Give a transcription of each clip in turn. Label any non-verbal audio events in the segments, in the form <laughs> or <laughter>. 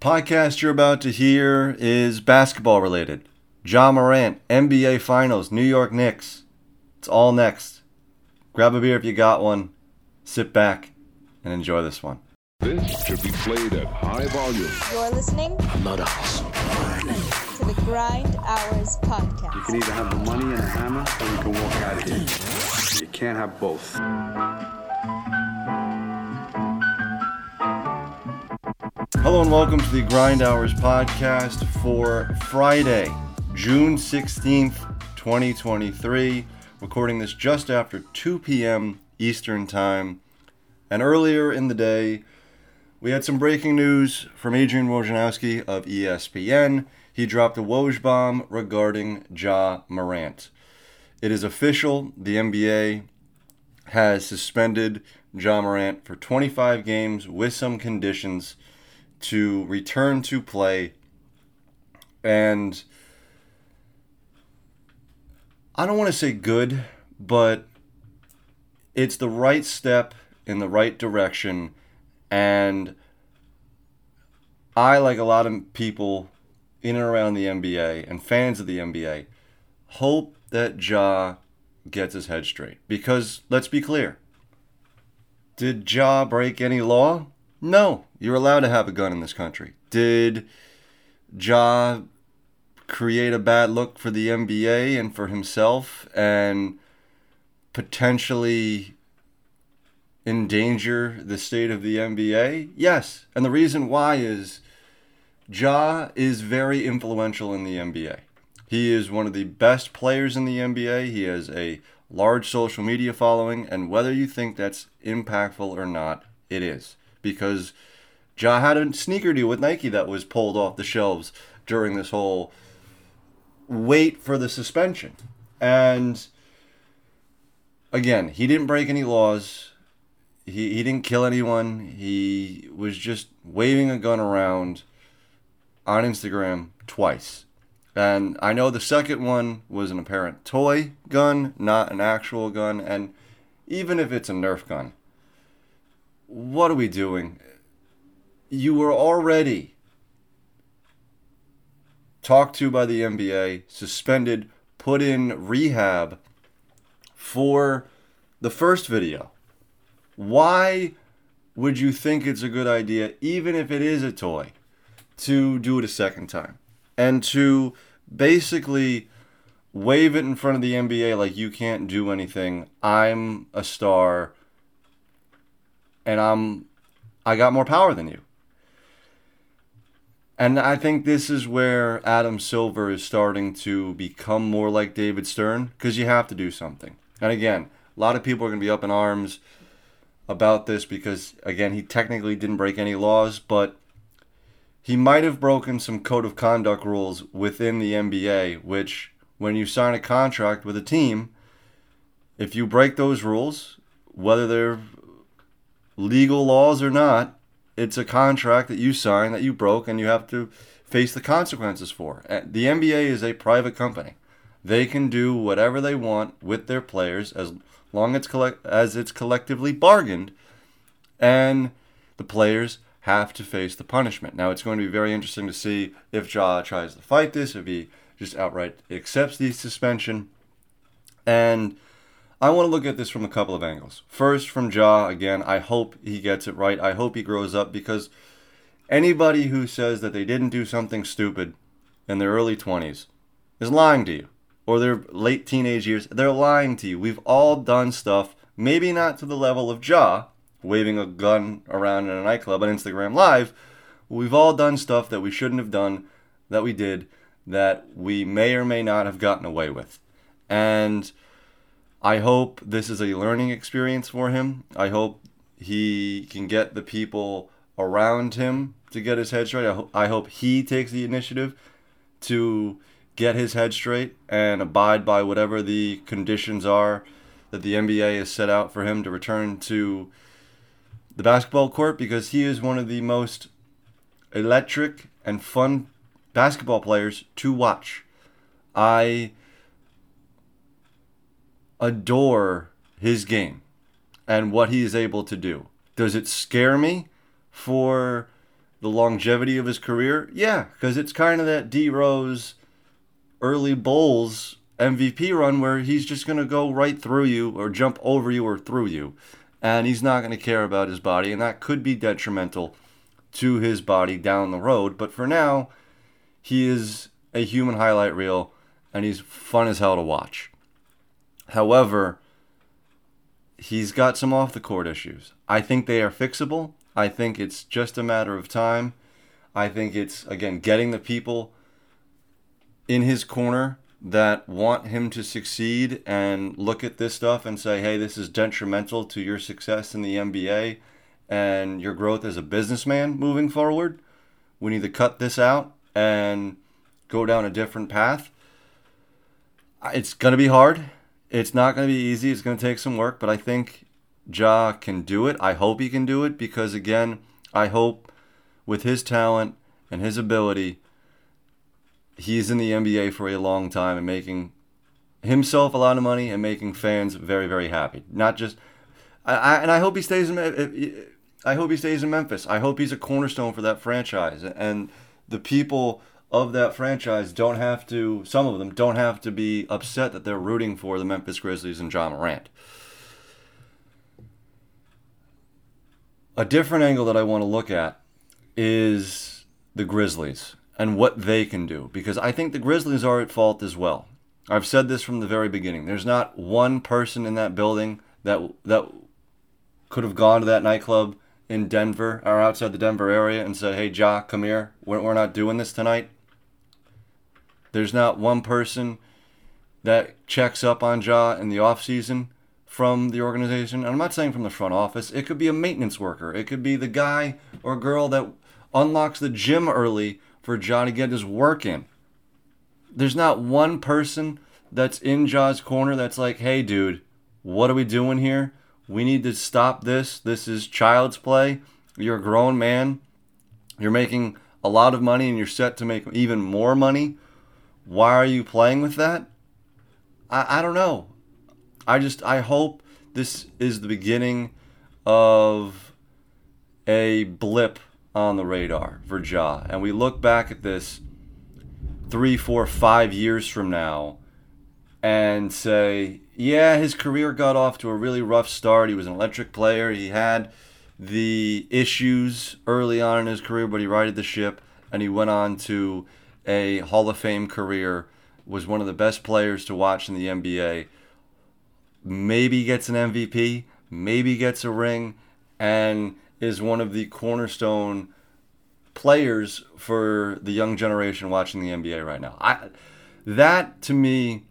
podcast you're about to hear is basketball related. Ja Morant, NBA Finals, New York Knicks. It's all next. Grab a beer if you got one. Sit back and enjoy this one. This should be played at high volume. You're listening Not a hustle. to the Grind Hours Podcast. You can either have the money and a hammer, or you can walk out of here. You can't have both. Hello and welcome to the Grind Hours podcast for Friday, June 16th, 2023. Recording this just after 2 p.m. Eastern Time. And earlier in the day, we had some breaking news from Adrian Wojnarowski of ESPN. He dropped a Woj bomb regarding Ja Morant. It is official. The NBA has suspended Ja Morant for 25 games with some conditions to return to play. And I don't want to say good, but it's the right step in the right direction. And I, like a lot of people in and around the NBA and fans of the NBA, hope that Ja gets his head straight. Because let's be clear did Ja break any law? No. You're allowed to have a gun in this country. Did Ja create a bad look for the NBA and for himself and potentially endanger the state of the NBA? Yes. And the reason why is Ja is very influential in the NBA. He is one of the best players in the NBA. He has a large social media following, and whether you think that's impactful or not, it is. Because Ja had a sneaker deal with Nike that was pulled off the shelves during this whole wait for the suspension. And again, he didn't break any laws. He, he didn't kill anyone. He was just waving a gun around on Instagram twice. And I know the second one was an apparent toy gun, not an actual gun. And even if it's a Nerf gun, what are we doing? You were already talked to by the NBA, suspended, put in rehab for the first video. Why would you think it's a good idea, even if it is a toy, to do it a second time? And to basically wave it in front of the NBA like you can't do anything. I'm a star and I'm I got more power than you. And I think this is where Adam Silver is starting to become more like David Stern because you have to do something. And again, a lot of people are going to be up in arms about this because, again, he technically didn't break any laws, but he might have broken some code of conduct rules within the NBA, which, when you sign a contract with a team, if you break those rules, whether they're legal laws or not, it's a contract that you sign that you broke and you have to face the consequences for. Uh, The NBA is a private company. They can do whatever they want with their players as long as, collect- as it's collectively bargained, and the players have to face the punishment. Now, it's going to be very interesting to see if Ja tries to fight this, if he just outright accepts the suspension. And I want to look at this from a couple of angles. First, from Ja, again, I hope he gets it right. I hope he grows up because anybody who says that they didn't do something stupid in their early 20s is lying to you. Or their late teenage years, they're lying to you. We've all done stuff, maybe not to the level of Ja, waving a gun around in a nightclub on Instagram Live. We've all done stuff that we shouldn't have done, that we did, that we may or may not have gotten away with. And I hope this is a learning experience for him. I hope he can get the people around him to get his head straight. I, ho- I hope he takes the initiative to get his head straight and abide by whatever the conditions are that the NBA has set out for him to return to the basketball court because he is one of the most electric and fun basketball players to watch. I adore his game and what he is able to do. Does it scare me for the longevity of his career, yeah, because it's kind of that D Rose early Bulls MVP run where he's just going to go right through you or jump over you or through you. And he's not going to care about his body. And that could be detrimental to his body down the road. But for now, he is a human highlight reel and he's fun as hell to watch. However, he's got some off the court issues. I think they are fixable. I think it's just a matter of time. I think it's, again, getting the people in his corner that want him to succeed and look at this stuff and say, hey, this is detrimental to your success in the NBA and your growth as a businessman moving forward. We need to cut this out and go down a different path. It's going to be hard. It's not going to be easy. It's going to take some work, but I think Ja can do it. I hope he can do it because, again, I hope with his talent and his ability, he's in the NBA for a long time and making himself a lot of money and making fans very, very happy. Not just, I, I and I hope he stays in. I hope he stays in Memphis. I hope he's a cornerstone for that franchise, and the people of that franchise don't have to. Some of them don't have to be upset that they're rooting for the Memphis Grizzlies and Ja Morant. A different angle that I want to look at is the Grizzlies and what they can do because I think the Grizzlies are at fault as well. I've said this from the very beginning. There's not one person in that building that that could have gone to that nightclub in Denver or outside the Denver area and said, "Hey, Ja, come here. We're, we're not doing this tonight." There's not one person that checks up on Ja in the off season from the organization. And I'm not saying from the front office. It could be a maintenance worker. It could be the guy or girl that unlocks the gym early for Ja to get his work in. There's not one person that's in Ja's corner that's like, hey, dude, what are we doing here? We need to stop this. This is child's play. You're a grown man. You're making a lot of money and you're set to make even more money. Why are you playing with that? I, I don't know. I just, I hope this is the beginning of a blip on the radar for Ja. And we look back at this three, four, five years from now and say, yeah, his career got off to a really rough start. He was an electric player. He had the issues early on in his career, but he righted the ship and he went on to a Hall of Fame career. Was one of the best players to watch in the NBA. Maybe gets an MVP, maybe gets a ring, and is one of the cornerstone players for the young generation watching the NBA right now. I that to me,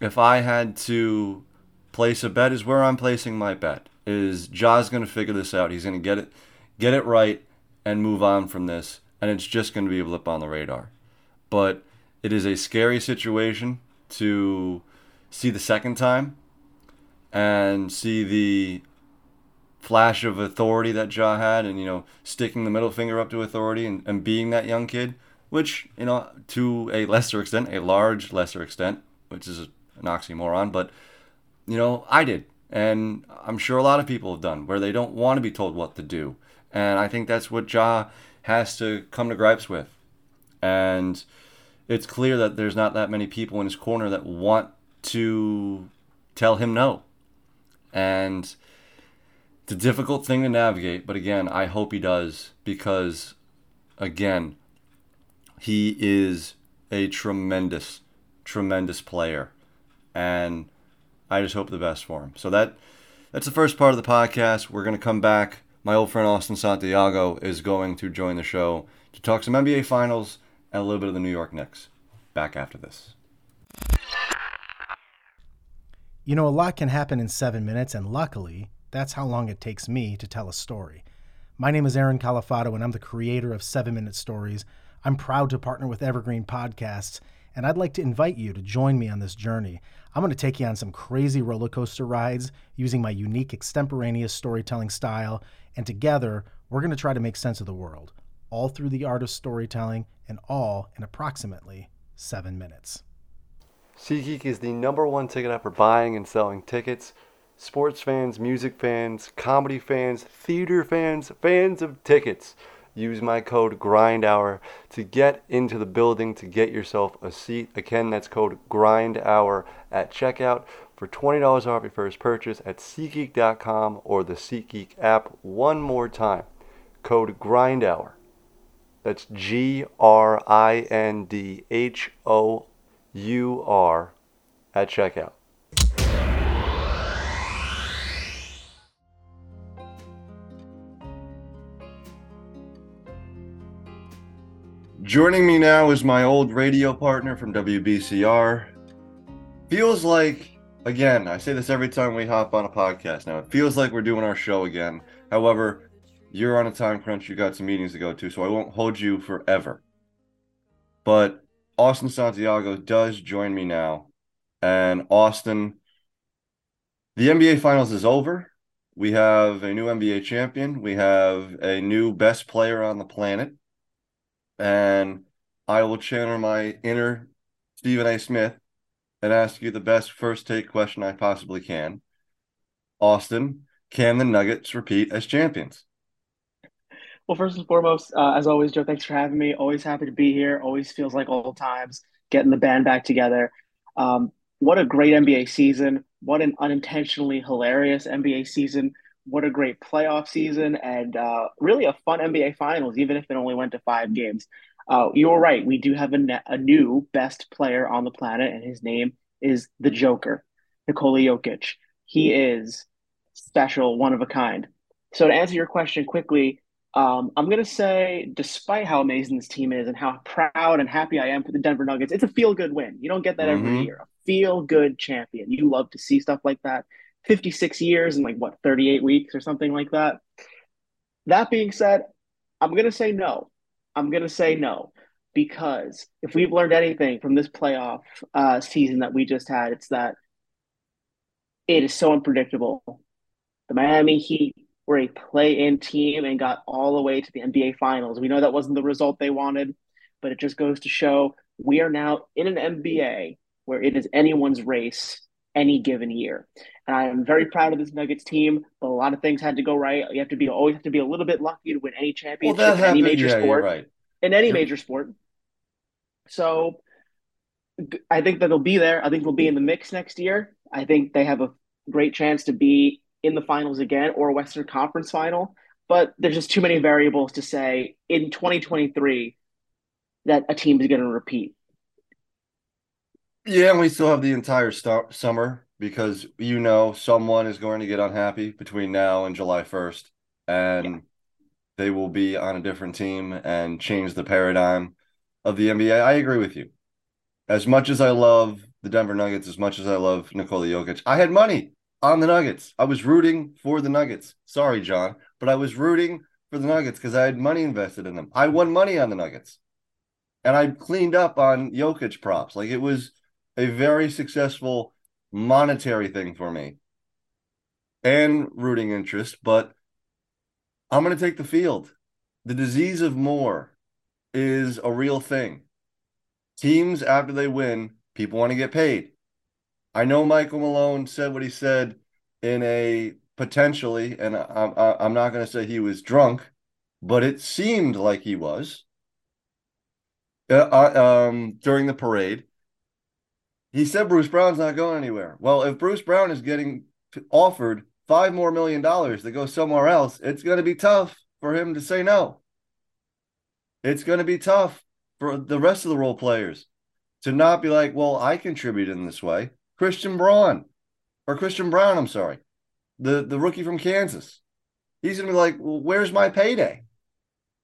if I had to place a bet, is where I'm placing my bet. Is Ja's going to figure this out? He's going to get it, get it right, and move on from this, and it's just going to be a blip on the radar. But it is a scary situation to see the second time and see the flash of authority that Ja had and, you know, sticking the middle finger up to authority and, and being that young kid, which, you know, to a lesser extent, a large lesser extent, which is an oxymoron, but, you know, I did. And I'm sure a lot of people have done where they don't want to be told what to do. And I think that's what Ja has to come to gripes with. And it's clear that there's not that many people in his corner that want to tell him no. And it's a difficult thing to navigate, but again, I hope he does because, again, he is a tremendous, tremendous player, and I just hope the best for him. So that that's the first part of the podcast. We're gonna come back. My old friend Austin Santiago is going to join the show to talk some NBA Finals and a little bit of the New York Knicks. Back after this. You know, a lot can happen in seven minutes, and luckily, that's how long it takes me to tell a story. My name is Aaron Califato, and I'm the creator of Seven Minute Stories. I'm proud to partner with Evergreen Podcasts, and I'd like to invite you to join me on this journey. I'm going to take you on some crazy roller coaster rides using my unique extemporaneous storytelling style, and together, we're going to try to make sense of the world, all through the art of storytelling, and all in approximately seven minutes. SeatGeek is the number one ticket app for buying and selling tickets. Sports fans, music fans, comedy fans, theater fans, fans of tickets. use my code GRINDHOUR to get into the building to get yourself a seat. Again, that's code GRINDHOUR at checkout for $20 off your first purchase at SeatGeek.com or the SeatGeek app. One more time, code GRINDHOUR. That's G R I N D H O U R at checkout. Joining me now is my old radio partner from WBCR. Feels like, again, I say this every time we hop on a podcast now, it feels like we're doing our show again. However, you're on a time crunch, you got some meetings to go to, so I won't hold you forever. But Austin Santiago does join me now. And Austin, the NBA Finals is over. We have a new NBA champion. We have a new best player on the planet and I will channel my inner Stephen A. Smith and ask you the best first take question I possibly can. Austin, can the Nuggets repeat as champions? Well, first and foremost, uh, as always, Joe, thanks for having me. Always happy to be here. Always feels like old times getting the band back together. Um, what a great NBA season. What an unintentionally hilarious NBA season what a great playoff season and uh, really a fun NBA Finals, even if it only went to five games. Uh, you were right. We do have a, a new best player on the planet, and his name is the Joker, Nikola Jokic. He is special, one of a kind. So, to answer your question quickly, um, I'm going to say, despite how amazing this team is and how proud and happy I am for the Denver Nuggets, it's a feel good win. You don't get that mm-hmm. every year. A feel good champion. You love to see stuff like that. 56 years and like what 38 weeks or something like that. That being said, I'm going to say no. I'm going to say no because if we've learned anything from this playoff uh, season that we just had, it's that it is so unpredictable. The Miami Heat were a play-in team and got all the way to the NBA Finals. We know that wasn't the result they wanted, but it just goes to show we are now in an NBA where it is anyone's race any given year. And I am very proud of this Nuggets team, but a lot of things had to go right. You have to be always have to be a little bit lucky to win any championship well, in any major yeah, sport. Right. In any major sport. So I think that they'll be there. I think they'll be in the mix next year. I think they have a great chance to be in the finals again or Western Conference final. But there's just too many variables to say in 2023 that a team is going to repeat. Yeah, and we still have the entire st- summer because you know someone is going to get unhappy between now and July 1st and yeah. they will be on a different team and change the paradigm of the NBA. I agree with you. As much as I love the Denver Nuggets, as much as I love Nikola Jokic, I had money on the Nuggets. I was rooting for the Nuggets. Sorry, John, but I was rooting for the Nuggets because I had money invested in them. I won money on the Nuggets. And I cleaned up on Jokic props. Like it was a very successful monetary thing for me and rooting interest, but I'm going to take the field. The disease of more is a real thing. Teams, after they win, people want to get paid. I know Michael Malone said what he said in a potentially, and I'm, I'm not going to say he was drunk, but it seemed like he was uh, um, during the parade he said Bruce Brown's not going anywhere. Well, if Bruce Brown is getting offered five more million dollars to go somewhere else, it's going to be tough for him to say no. It's going to be tough for the rest of the role players to not be like, well, I contributed in this way. Christian Braun, or Christian Brown, I'm sorry, the, the rookie from Kansas. He's going to be like, well, where's my payday?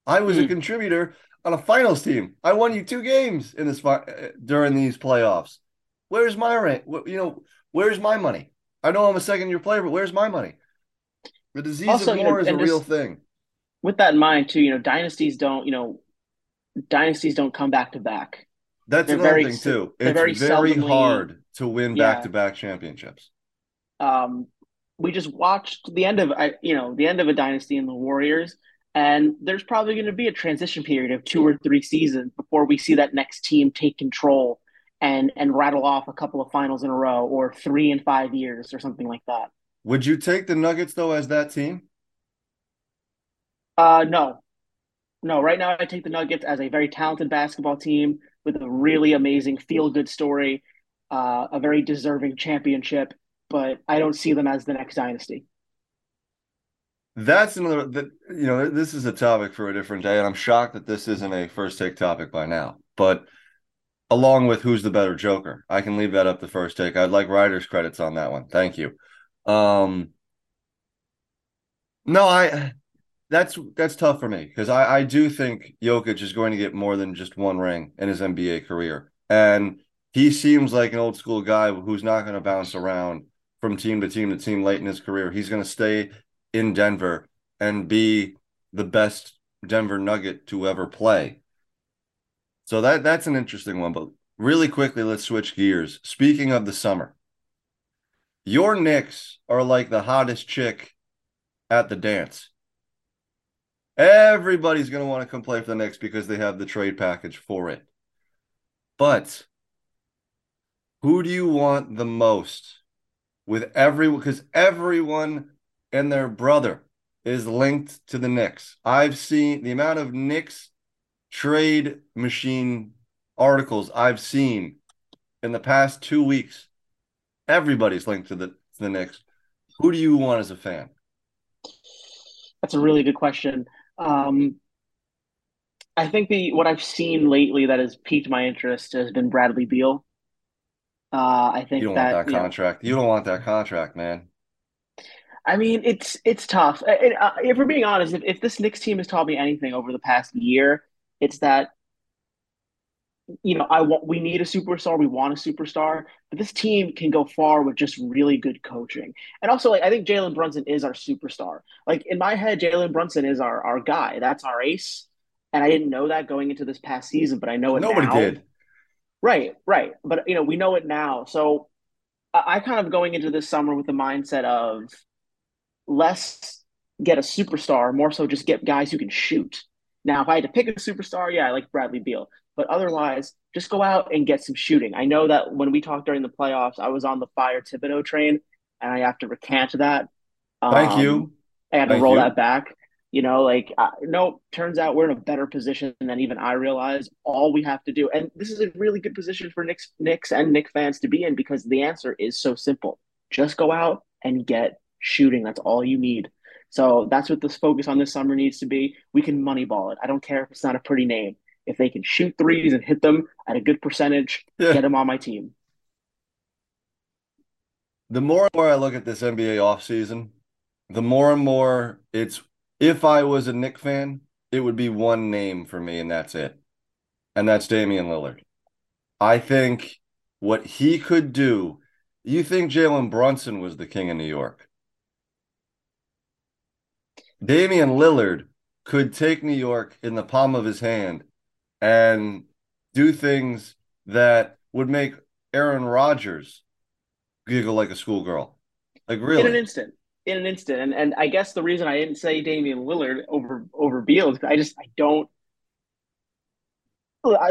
I was mm. a hmm. contributor on a finals team. I won you two games in this fi- during these playoffs. Where's my rent? You know, where's my money? I know I'm a second year player, but where's my money? The disease also, of war you know, is a real thing. With that in mind, too, you know, dynasties don't, you know, dynasties don't come back to back. That's they're another very, thing too. It's very, very hard to win back to back championships. Um, we just watched the end of, you know, the end of a dynasty in the Warriors, and there's probably going to be a transition period of two or three seasons before we see that next team take control and and rattle off a couple of finals in a row or three in five years or something like that. Would you take the Nuggets though as that team? Uh no. No, right now I take the Nuggets as a very talented basketball team with a really amazing feel-good story, uh, a very deserving championship, but I don't see them as the next dynasty. That's another that you know, this is a topic for a different day, and I'm shocked that this isn't a first take topic by now. But along with who's the better Joker, I can leave that up to first take. I'd like writers' credits on that one. Thank you. Um no, I that's that's tough for me because I, I do think Jokic is going to get more than just one ring in his NBA career. And he seems like an old school guy who's not going to bounce around from team to team to team late in his career. He's going to stay in Denver and be the best Denver Nugget to ever play. So that that's an interesting one. But really quickly, let's switch gears. Speaking of the summer, your Knicks are like the hottest chick at the dance. Everybody's going to want to come play for the Knicks because they have the trade package for it. But who do you want the most with everyone? Because everyone and their brother is linked to the Knicks. I've seen the amount of Knicks trade machine articles I've seen in the past two weeks. Everybody's linked to the to the Knicks. Who do you want as a fan? That's a really good question. Um, I think the what I've seen lately that has piqued my interest has been Bradley Beal. Uh, I think You don't that, want that you know, contract. You don't want that contract, man. I mean, it's it's tough. And, uh, if we're being honest, if, if this Knicks team has taught me anything over the past year, it's that you know I want we need a superstar, we want a superstar, but this team can go far with just really good coaching. And also, like I think Jalen Brunson is our superstar. Like in my head, Jalen Brunson is our our guy. That's our ace. And I didn't know that going into this past season, but I know it now. Nobody now. did. Right, right. But you know, we know it now. So I, I kind of going into this summer with the mindset of less get a superstar, more so just get guys who can shoot. Now, if I had to pick a superstar, yeah, I like Bradley Beal. But otherwise, just go out and get some shooting. I know that when we talked during the playoffs, I was on the fire Thibodeau train, and I have to recant that. Thank Um, you. I had to Thank roll you. that back. You know, like uh, no, turns out we're in a better position than even I realized. All we have to do, and this is a really good position for Knicks, Knicks and Nick fans to be in because the answer is so simple: just go out and get shooting. That's all you need. So that's what this focus on this summer needs to be. We can moneyball it. I don't care if it's not a pretty name. If they can shoot threes and hit them at a good percentage, Yeah. get them on my team. the more and more I look at this NBA offseason, the more and more it's if I was a Nick fan, it would be one name for me, and that's it. And that's Damian Lillard. I think what he could do, you think Jalen Brunson was the king of New York. Damian Lillard could take New York in the palm of his hand and do things that would make Aaron Rodgers giggle like a schoolgirl. Like in an instant. In an instant. And and I guess the reason I didn't say Damian Lillard over over Beal is I just I don't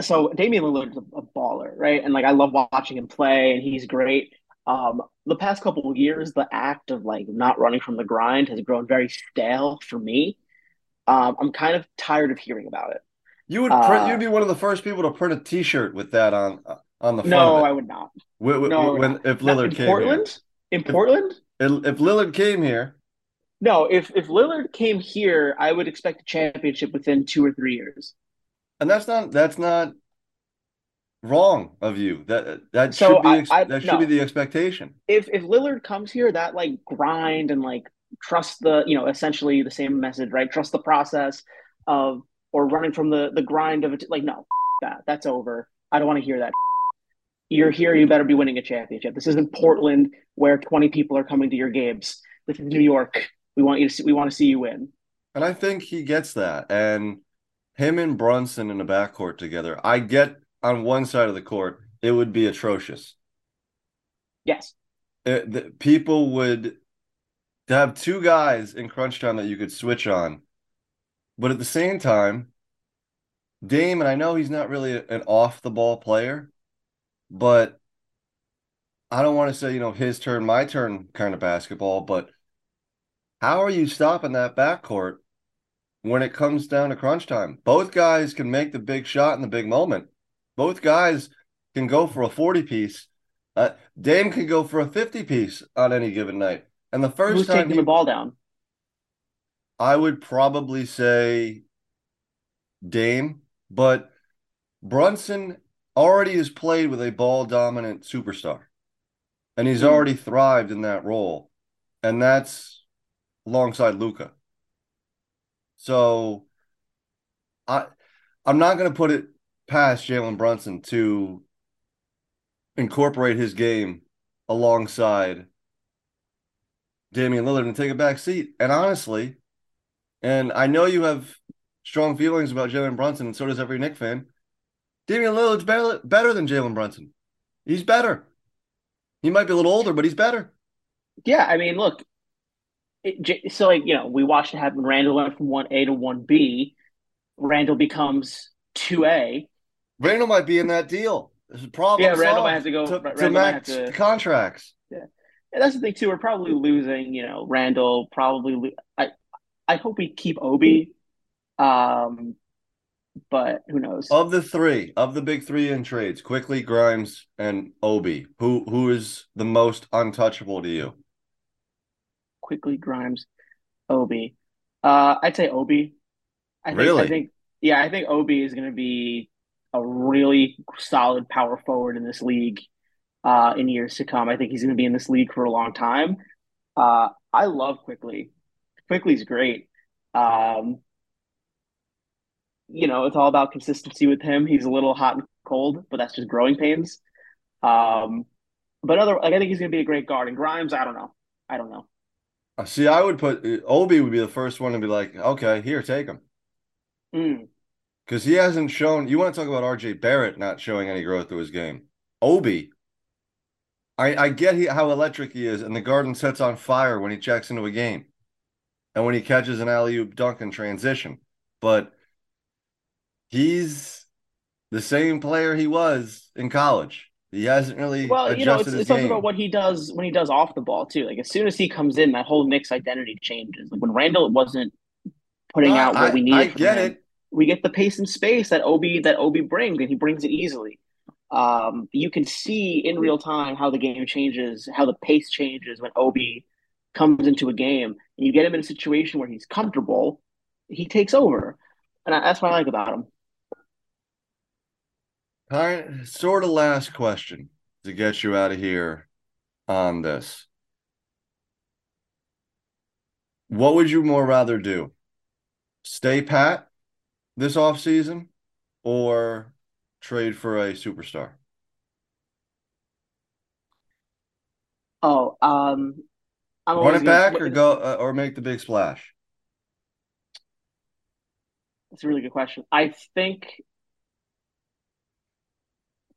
so Damian Lillard's a, a baller, right? And like I love watching him play and he's great. Um, the past couple of years, the act of like not running from the grind has grown very stale for me. Um, I'm kind of tired of hearing about it. You would print. Uh, you'd be one of the first people to print a T-shirt with that on on the front No, I would not. No, when if Lillard in came Portland? In Portland? here, if, if Lillard came here, No, if if Lillard came here, I would expect a championship within two or three years. and that's not that's not wrong of you. That that So should be I- I- that should no. be the expectation. if if Lillard comes here, that like grind and like trust the you know essentially the same message, right? Trust the process of or running from the the grind of it. Like no, that that's over. I don't want to hear that. You're here. You better be winning a championship. This isn't Portland where 20 people are coming to your games. This is New York. We want you to see. We want to see you win. And I think he gets that. And him and Brunson in the backcourt together, I get on one side of the court, it would be atrocious. Yes. It, the, people would to have two guys in crunch time that you could switch on. But at the same time, Dame, and I know he's not really an off the ball player, but I don't want to say, you know, his turn, my turn kind of basketball, but how are you stopping that backcourt when it comes down to crunch time. Both guys can make the big shot in the big moment. Both guys can go for a 40 piece. Uh, Dame can go for a 50 piece on any given night. And the first Who's time taking he- the ball down? I would probably say Dame, but Brunson already has played with a ball dominant superstar. And he's Hmm. already thrived in that role. And that's alongside Luka. So I I'm not gonna put it past Jalen Brunson to incorporate his game alongside Damian Lillard and take a back seat. And honestly, and I know you have strong feelings about Jalen Brunson, and so does every Knick fan. Damian Lillard's better, better than Jalen Brunson. He's better. He might be a little older, but he's better. Yeah, I mean, look. It, so, like, you know, we watched it happen. Randle went from 1A to 1B. Randle becomes 2A. Randle might be in that deal. There's a problem. Yeah, Randle might have to go- to, Randle to to- contracts. And that's the thing, too. We're probably losing, you know, Randle. Probably, lo- I, I hope we keep Obi. Um, but who knows? Of the three, of the big three in trades, quickly Grimes and Obi, who who is the most untouchable to you? Quickley, Grimes, Obi. Uh, I'd say Obi. I think, Really? I think, yeah, I think Obi is going to be a really solid power forward in this league uh, in years to come. I think he's going to be in this league for a long time. Uh, I love Quickley. Quickley's great. Um, you know, it's all about consistency with him. He's a little hot and cold, but that's just growing pains. Um, but other, like I think he's going to be a great guard. And Grimes, I don't know. I don't know. Uh, See, I would put Obi would be the first one to be like, okay, here, take him. Mm. Because he hasn't shown. You want to talk about RJ Barrett not showing any growth to his game? Obi, I I get he, how electric he is, and the Garden sets on fire when he checks into a game, and when he catches an alley oop dunk in transition. But he's the same player he was in college. He hasn't really Well, you know, it's, it's also about what he does when he does off the ball too. Like as soon as he comes in, that whole Knicks identity changes. Like when Randle wasn't putting out what I, we needed. I get him, it. We get the pace and space that Obi that Obi brings, and he brings it easily. Um, you can see in real time how the game changes, how the pace changes when Obi comes into a game, and you get him in a situation where he's comfortable, he takes over, and that's what I like about him. Kind sort of last question to get you out of here on this. What would you more rather do? Stay pat this offseason or trade for a superstar? Oh, um, I'm Run it gonna- back or go uh, or make the big splash? That's a really good question. I think,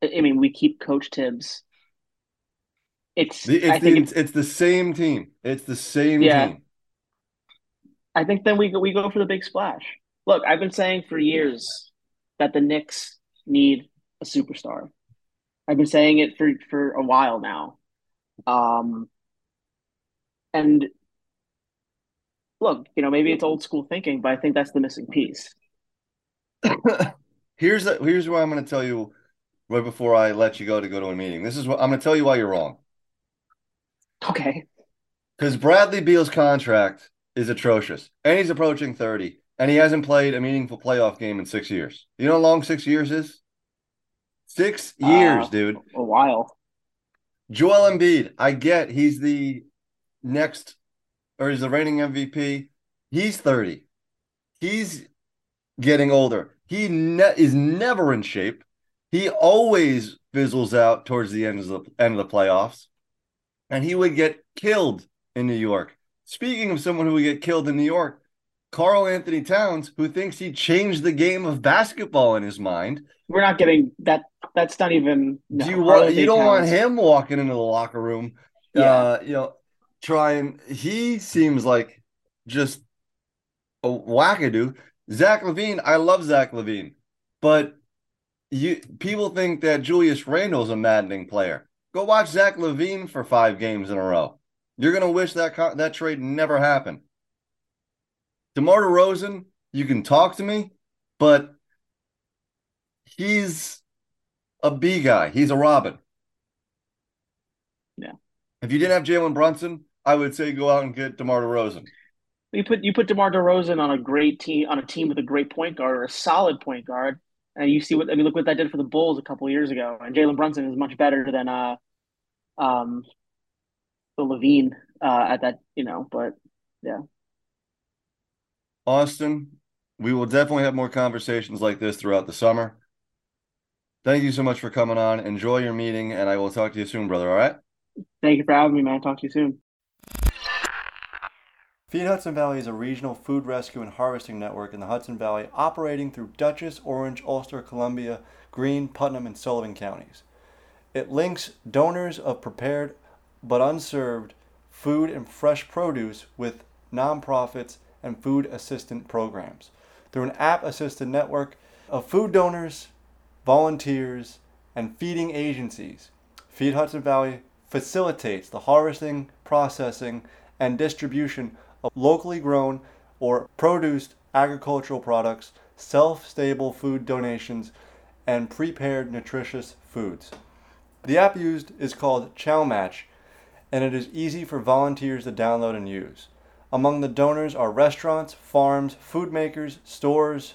I mean, we keep Coach Thibs. It's, The, it's the it's, it's the same team. It's the same Yeah. team. I think then we go, we go for the big splash. Look, I've been saying for years that the Knicks need a superstar. I've been saying it for for a while now. Um, and look, you know, maybe it's old school thinking, but I think that's the missing piece. <laughs> Here's the, here's what I'm going to tell you right before I let you go to go to a meeting. This is what I'm going to tell you why you're wrong. Okay. Because Bradley Beal's contract is atrocious, and he's approaching 30, and he hasn't played a meaningful playoff game in six years. You know how long six years is? Six years, Uh, dude. A while. Joel Embiid, I get he's the next, or he's the reigning MVP. He's 30. He's getting older. He ne- is never in shape. He always fizzles out towards the end of the end of the playoffs, and he would get killed in New York. Speaking of someone who would get killed in New York, Karl-Anthony Towns, who thinks he changed the game of basketball in his mind. We're not getting that. That's not even. No, Do you want? You don't want him walking into the locker room. Yeah. Uh, you know, trying. He seems like just a wackadoo. Zach LaVine, I love Zach LaVine, but you people think that Julius Randle's a maddening player. Go watch Zach LaVine for five games in a row. You're gonna wish that that trade never happened. DeMar DeRozan, you can talk to me, but he's a B guy. He's a Robin. Yeah. If you didn't have Jalen Brunson, I would say go out and get DeMar DeRozan. You put you put DeMar DeRozan on a great team on a team with a great point guard or a solid point guard, and you see what I mean. Look what that did for the Bulls a couple years ago. And Jalen Brunson is much better than uh, um, the LaVine uh, at that you know. But yeah, Austin, we will definitely have more conversations like this throughout the summer. Thank you so much for coming on. Enjoy your meeting, and I will talk to you soon, brother. All right? thank you for having me, man. Talk to you soon. Feed Hudson Valley is a regional food rescue and harvesting network in the Hudson Valley operating through Dutchess, Orange, Ulster, Columbia, Greene, Putnam, and Sullivan counties. It links donors of prepared but unserved food and fresh produce with nonprofits and food assistant programs through an app assisted network of food donors, volunteers, and feeding agencies. Feed Hudson Valley facilitates the harvesting, processing, and distribution of locally grown or produced agricultural products, self stable food donations, and prepared nutritious foods. The app used is called Chow Match, and it is easy for volunteers to download and use. Among the donors are restaurants, farms, food makers, stores,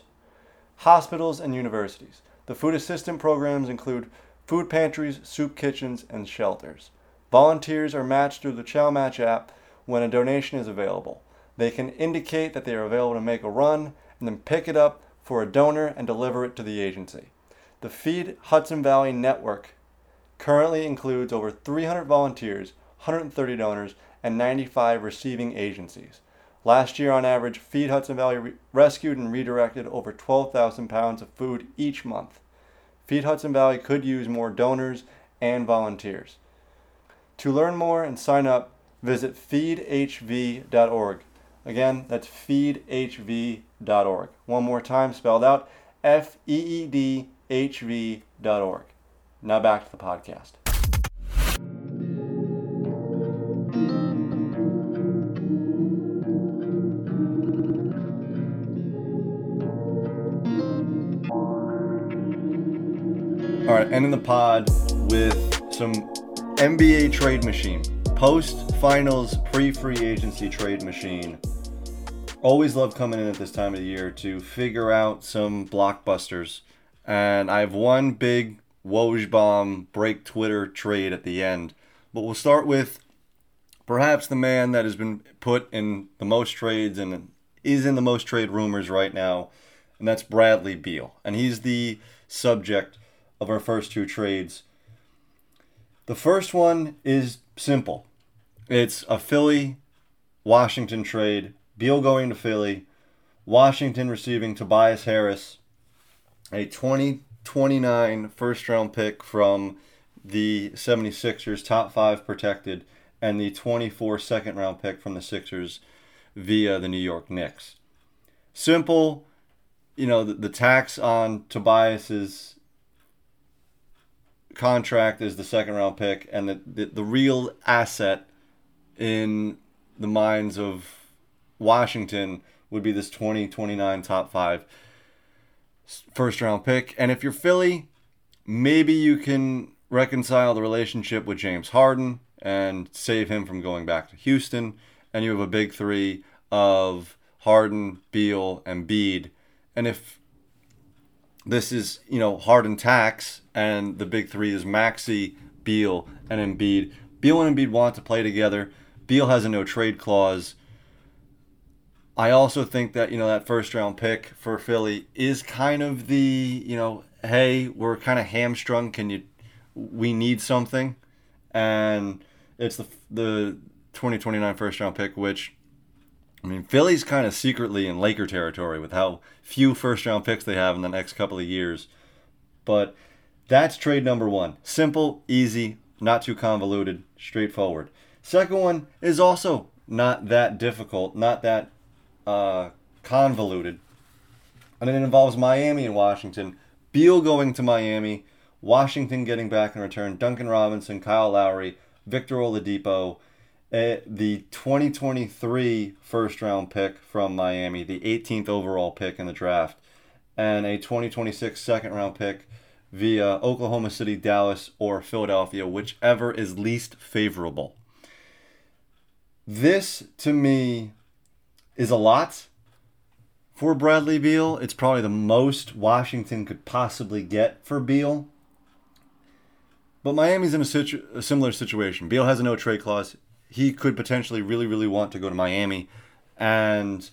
hospitals, and universities. The food assistance programs include food pantries, soup kitchens, and shelters. Volunteers are matched through the Chow Match app when a donation is available. They can indicate that they are available to make a run and then pick it up for a donor and deliver it to the agency. The Feed Hudson Valley Network currently includes over 300 volunteers, 130 donors, and 95 receiving agencies. Last year, on average, Feed Hudson Valley re- rescued and redirected over 12,000 pounds of food each month. Feed Hudson Valley could use more donors and volunteers. To learn more and sign up, visit feedhv.org. Again, that's feedhv.org. One more time, spelled out F E E D H V.org. Now back to the podcast. Right, ending the pod with some NBA trade machine. Post finals pre free agency trade machine. Always love coming in at this time of the year to figure out some blockbusters. And I have one big Woj bomb break Twitter trade at the end. But we'll start with perhaps the man that has been put in the most trades and is in the most trade rumors right now, and that's Bradley Beal. And he's the subject of our first two trades. The first one is simple. It's a Philly Washington trade. Beal going to Philly. Washington receiving Tobias Harris, a 2029 first round pick from the 76ers, top five protected, and the 24 second round pick from the Sixers via the New York Knicks. Simple, you know, the, the tax on Tobias's contract is the second round pick, and the, the, the real asset in the minds of Washington would be this 2029 top five first round pick. And if you're Philly, maybe you can reconcile the relationship with James Harden and save him from going back to Houston. And you have a big three of Harden, Beal, and Bede. And if this is, you know, Harden tax and the big three is Maxey, Beal, and Embiid. Beal and Embiid want to play together. Beal has a no trade clause. I also think that, you know, that first round pick for Philly is kind of the, you know, hey, we're kind of hamstrung. Can you, we need something. And it's the, the 2029 first round pick, which, I mean, Philly's kind of secretly in Laker territory with how few first round picks they have in the next couple of years. But that's trade number one. Simple, easy, not too convoluted, straightforward. Second one is also not that difficult, not that uh, convoluted. And it involves Miami and Washington. Beal going to Miami, Washington getting back in return, Duncan Robinson, Kyle Lowry, Victor Oladipo, Eh, the 2023 first round pick from Miami, the 18th overall pick in the draft, and a 2026 second round pick via Oklahoma City, Dallas, or Philadelphia, whichever is least favorable. This, to me, is a lot for Bradley Beal. It's probably the most Washington could possibly get for Beal. But Miami's in a, situ- a similar situation. Beal has a no trade clause. He could potentially really, really want to go to Miami. And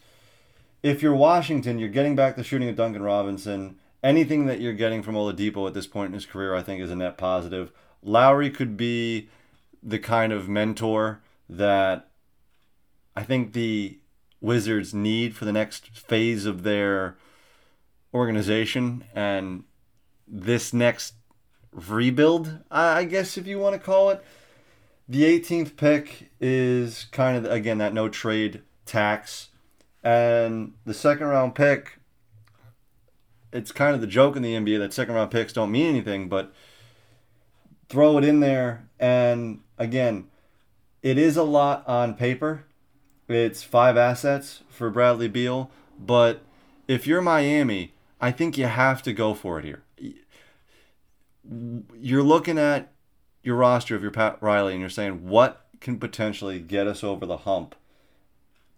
if you're Washington, you're getting back the shooting of Duncan Robinson. Anything that you're getting from Oladipo at this point in his career, I think, is a net positive. Lowry could be the kind of mentor that I think the Wizards need for the next phase of their organization and this next rebuild, I guess, if you want to call it. The 18th pick is kind of, again, that no trade tax. And the second round pick, it's kind of the joke in the NBA that second round picks don't mean anything, but throw it in there. And again, it is a lot on paper. It's five assets for Bradley Beal, but if you're Miami, I think you have to go for it here. You're looking at your roster of your Pat Riley and you're saying what can potentially get us over the hump.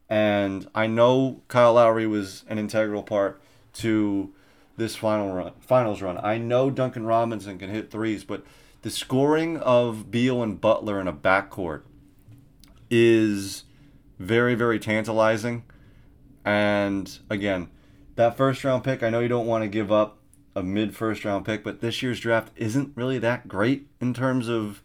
And I know Kyle Lowry was an integral part to this final run, finals run. I know Duncan Robinson can hit threes, but the scoring of Beal and Butler in a backcourt is very, very tantalizing. And again, that first round pick, I know you don't want to give up a mid first round pick, but this year's draft isn't really that great in terms of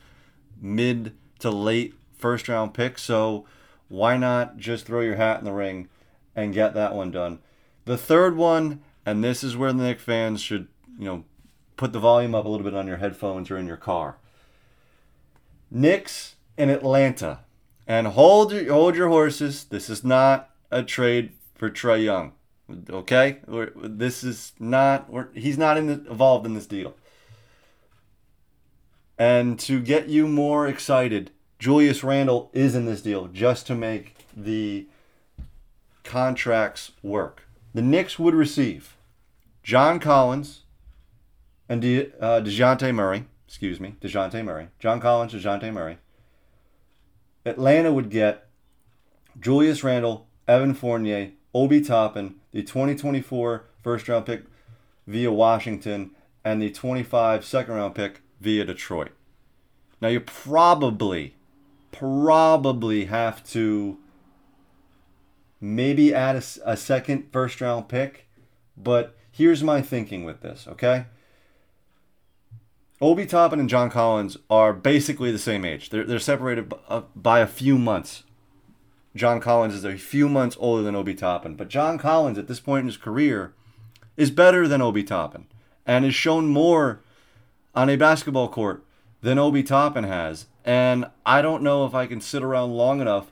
mid to late first round picks. So why not just throw your hat in the ring and get that one done? The third one, and this is where the Knicks fans should, you know, put the volume up a little bit on your headphones or in your car. Knicks in Atlanta. And hold your, hold your horses. This is not a trade for Trae Young. Okay? We're, this is not, he's not in the, involved in this deal. And to get you more excited, Julius Randle is in this deal just to make the contracts work. The Knicks would receive John Collins and De, uh, DeJounte Murray. Excuse me, DeJounte Murray. John Collins, DeJounte Murray. Atlanta would get Julius Randle, Evan Fournier, Obi Toppin, the 2024 first round pick via Washington, and the 25 second round pick via Detroit. Now you probably, probably have to maybe add a, a second first round pick, but here's my thinking with this, okay? Obi Toppin and John Collins are basically the same age. They're, they're separated uh, by a few months. John Collins is a few months older than Obi Toppin, but John Collins at this point in his career is better than Obi Toppin and has shown more on a basketball court than Obi Toppin has. And I don't know if I can sit around long enough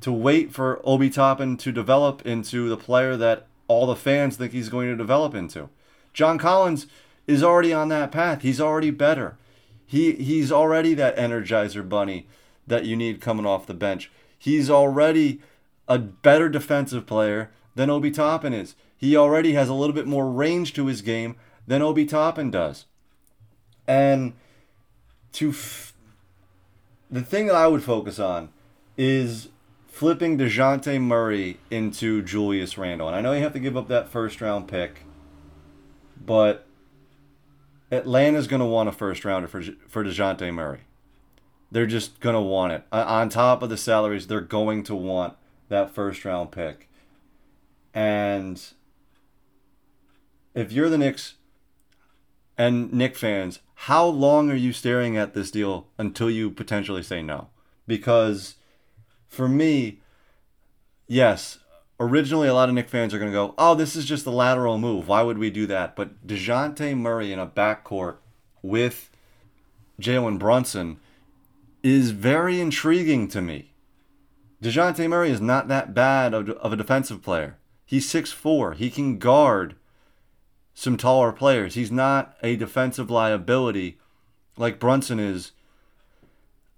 to wait for Obi Toppin to develop into the player that all the fans think he's going to develop into. John Collins is already on that path. He's already better. He he's already that energizer bunny that you need coming off the bench. He's already a better defensive player than Obi Toppin is. He already has a little bit more range to his game than Obi Toppin does. And to f- the thing that I would focus on is flipping DeJounte Murray into Julius Randle. And I know you have to give up that first round pick, but Atlanta's going to want a first rounder for for Dejounte Murray. They're just going to want it. Uh, on top of the salaries, they're going to want that first round pick. And if you're the Knicks and Knicks fans, how long are you staring at this deal until you potentially say no? Because for me, yes, originally a lot of Knicks fans are going to go, oh, this is just a lateral move. Why would we do that? But DeJounte Murray in a backcourt with Jalen Brunson is very intriguing to me. DeJounte Murray is not that bad of, a defensive player. He's 6'4. He can guard some taller players. He's not a defensive liability like Brunson is.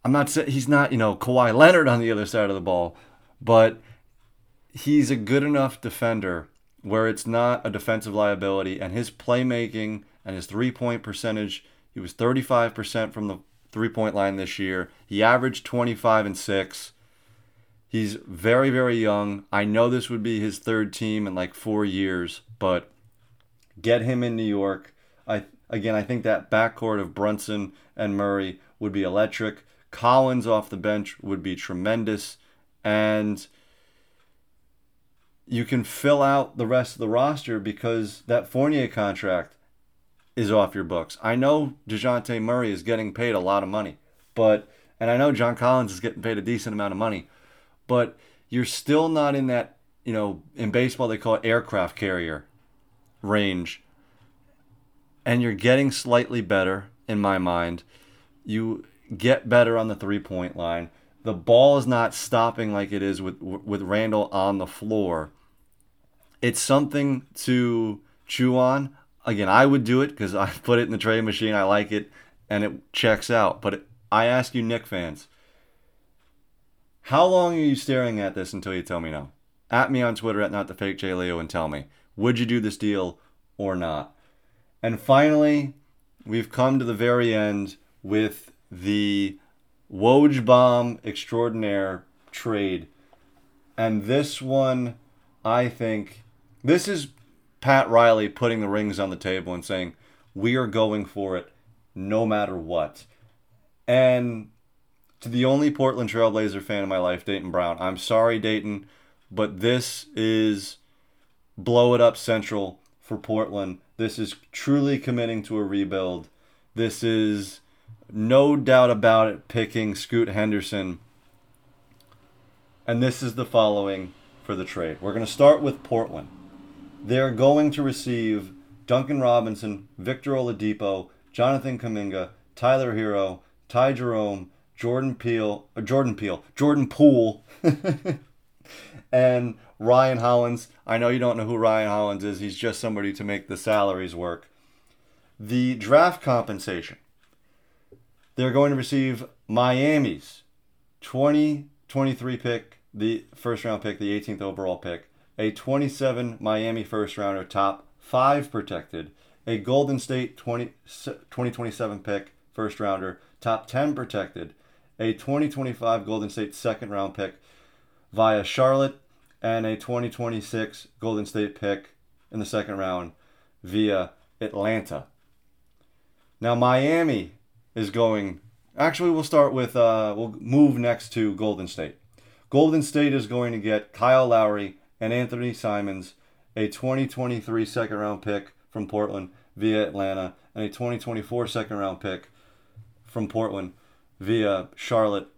I'm not saying he's not, you know, Kawhi Leonard on the other side of the ball, but he's a good enough defender where it's not a defensive liability and his playmaking and his three-point percentage, he was 35% from the three-point line this year. He averaged 25 and 6. He's very very young. I know this would be his third team in like 4 years, but get him in New York. I again, I think that backcourt of Brunson and Murray would be electric. Collins off the bench would be tremendous and you can fill out the rest of the roster because that Fournier contract is off your books. I know DeJounte Murray is getting paid a lot of money, but and I know John Collins is getting paid a decent amount of money, but you're still not in that, you know, in baseball they call it aircraft carrier range. And you're getting slightly better in my mind. You get better on the three-point line. The ball is not stopping like it is with with Randle on the floor it's something to chew on. Again, I would do it because <laughs> I put it in the trade machine. I like it, and it checks out. But I ask you, Knicks fans, how long are you staring at this until you tell me no? At me on Twitter at not the fake J Leo and tell me would you do this deal or not? And finally, we've come to the very end with the Woj Bomb extraordinaire trade, and this one, I think this is Pat Riley putting the rings on the table and saying, we are going for it no matter what. And to the only Portland Trailblazer fan in my life, Dayton Brown, I'm sorry, Dayton, but this is blow it up central for Portland. This is truly committing to a rebuild. This is no doubt about it picking Scoot Henderson. And this is the following for the trade. We're going to start with Portland they're going to receive Duncan Robinson, Victor Oladipo, Jonathan Kuminga, Tyler Herro, Ty Jerome, Jordan Peele, uh, Jordan Peele, Jordan Poole, <laughs> and Ryan Rollins. I know you don't know who Ryan Rollins is. He's just somebody to make the salaries work. The draft compensation. They're going to receive Miami's 2023 pick, the first round pick, the 18th overall pick, a 27 Miami first rounder, top five protected, a Golden State 20, 2027 pick, first rounder, top 10 protected, a 2025 Golden State second round pick via Charlotte, and a 2026 Golden State pick in the second round via Atlanta. Now, Miami is going. Actually, we'll start with. Uh, we'll move next to Golden State. Golden State is going to get Kyle Lowry and Anthony Simons, a 2023 second round pick from Portland via Atlanta, and a 2024 second round pick from Portland via Charlotte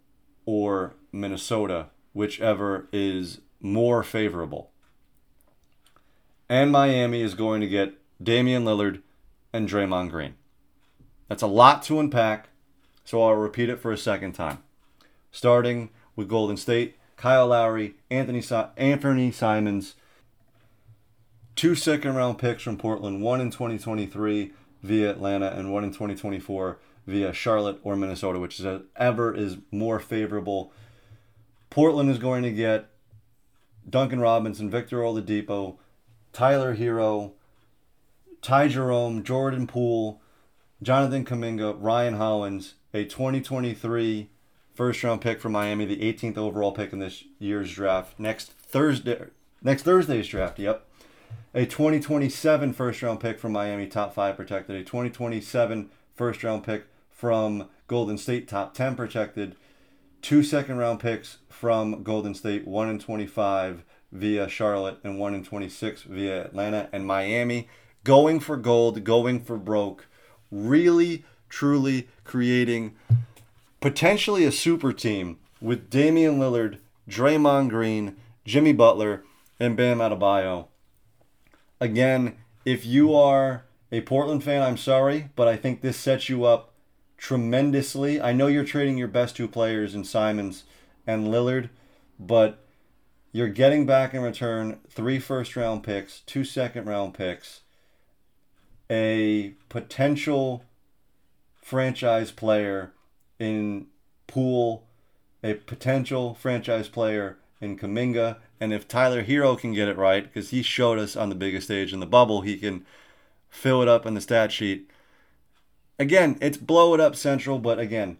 or Minnesota, whichever is more favorable. And Miami is going to get Damian Lillard and Draymond Green. That's a lot to unpack, so I'll repeat it for a second time. Starting with Golden State, Kyle Lowry, Anthony Anthony Simons, two second round picks from Portland, one in 2023 via Atlanta and one in 2024 via Charlotte or Minnesota, which is ever is more favorable. Portland is going to get Duncan Robinson, Victor Oladipo, Tyler Herro, Ty Jerome, Jordan Poole, Jonathan Kuminga, Ryan Rollins, a 2023 first round pick from Miami, the 18th overall pick in this year's draft. Next Thursday, next Thursday's draft. Yep. A 2027 first round pick from Miami, top five protected. A 2027 first round pick from Golden State, top 10 protected. Two second round picks from Golden State, one in 25 via Charlotte and one in 26 via Atlanta and Miami. Going for gold, going for broke, really, truly creating potentially a super team with Damian Lillard, Draymond Green, Jimmy Butler, and Bam Adebayo. Again, if you are a Portland fan, I'm sorry, but I think this sets you up tremendously. I know you're trading your best two players in Simons and Lillard, but you're getting back in return three first round picks, two second round picks, a potential franchise player in Poole, a potential franchise player in Kuminga, and if Tyler Herro can get it right, because he showed us on the biggest stage in the bubble, he can fill it up in the stat sheet. Again, it's blow it up central, but again,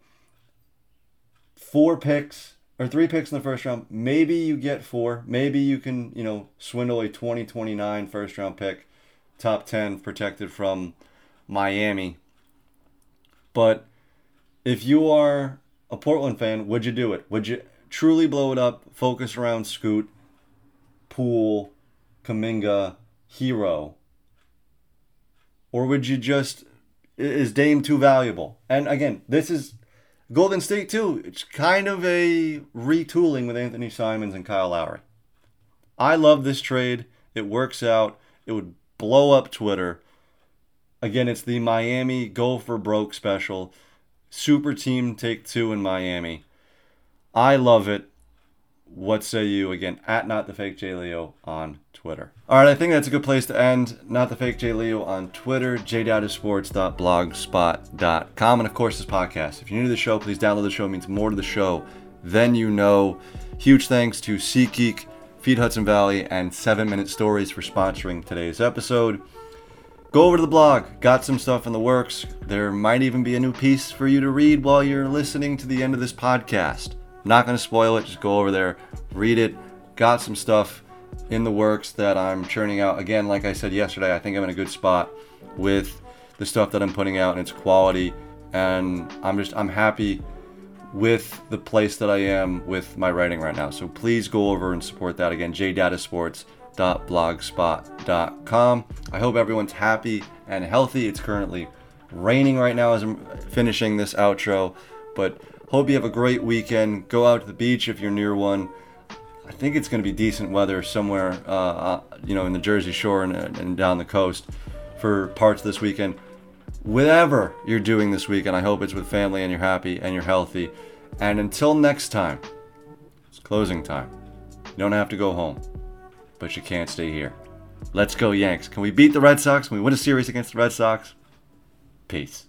four picks or three picks in the first round. Maybe you get four. Maybe you can, you know, swindle a 2029 first round pick, top 10 protected from Miami. But if you are a Portland fan, would you do it? Would you truly blow it up, focus around Scoot, Poole, Kuminga, Herro? Or would you just is Dame too valuable? And again, this is Golden State too. It's kind of a retooling with Anthony Simons and Kyle Lowry. I love this trade. It works out. It would blow up Twitter. Again, it's the Miami Go for Broke special. Super team take two in Miami. I love it. What say you again? At not the fake J Leo on Twitter. All right, I think that's a good place to end. Not the fake J Leo on Twitter, jdatasports.blogspot.com, and of course this podcast. If you're new to the show, please download the show. It means more to the show than you know. Huge thanks to SeatGeek, Feed Hudson Valley, and Seven Minute Stories for sponsoring today's episode. Go over to the blog. Got some stuff in the works. There might even be a new piece for you to read while you're listening to the end of this podcast. Not going to spoil it. Just go over there, read it. Got some stuff in the works that I'm churning out. Again, like I said yesterday, I think I'm in a good spot with the stuff that I'm putting out and its quality. And I'm just, I'm happy with the place that I am with my writing right now. So please go over and support that again. jdatasports.blogspot.com. I hope everyone's happy and healthy. It's currently raining right now as I'm finishing this outro, but Hope you have a great weekend. Go out to the beach if you're near one. I think it's going to be decent weather somewhere, uh, uh, you know, in the Jersey Shore and, and down the coast for parts of this weekend. Whatever you're doing this weekend, I hope it's with family and you're happy and you're healthy. And until next time, it's closing time. You don't have to go home, but you can't stay here. Let's go, Yanks. Can we beat the Red Sox? Can we win a series against the Red Sox? Peace.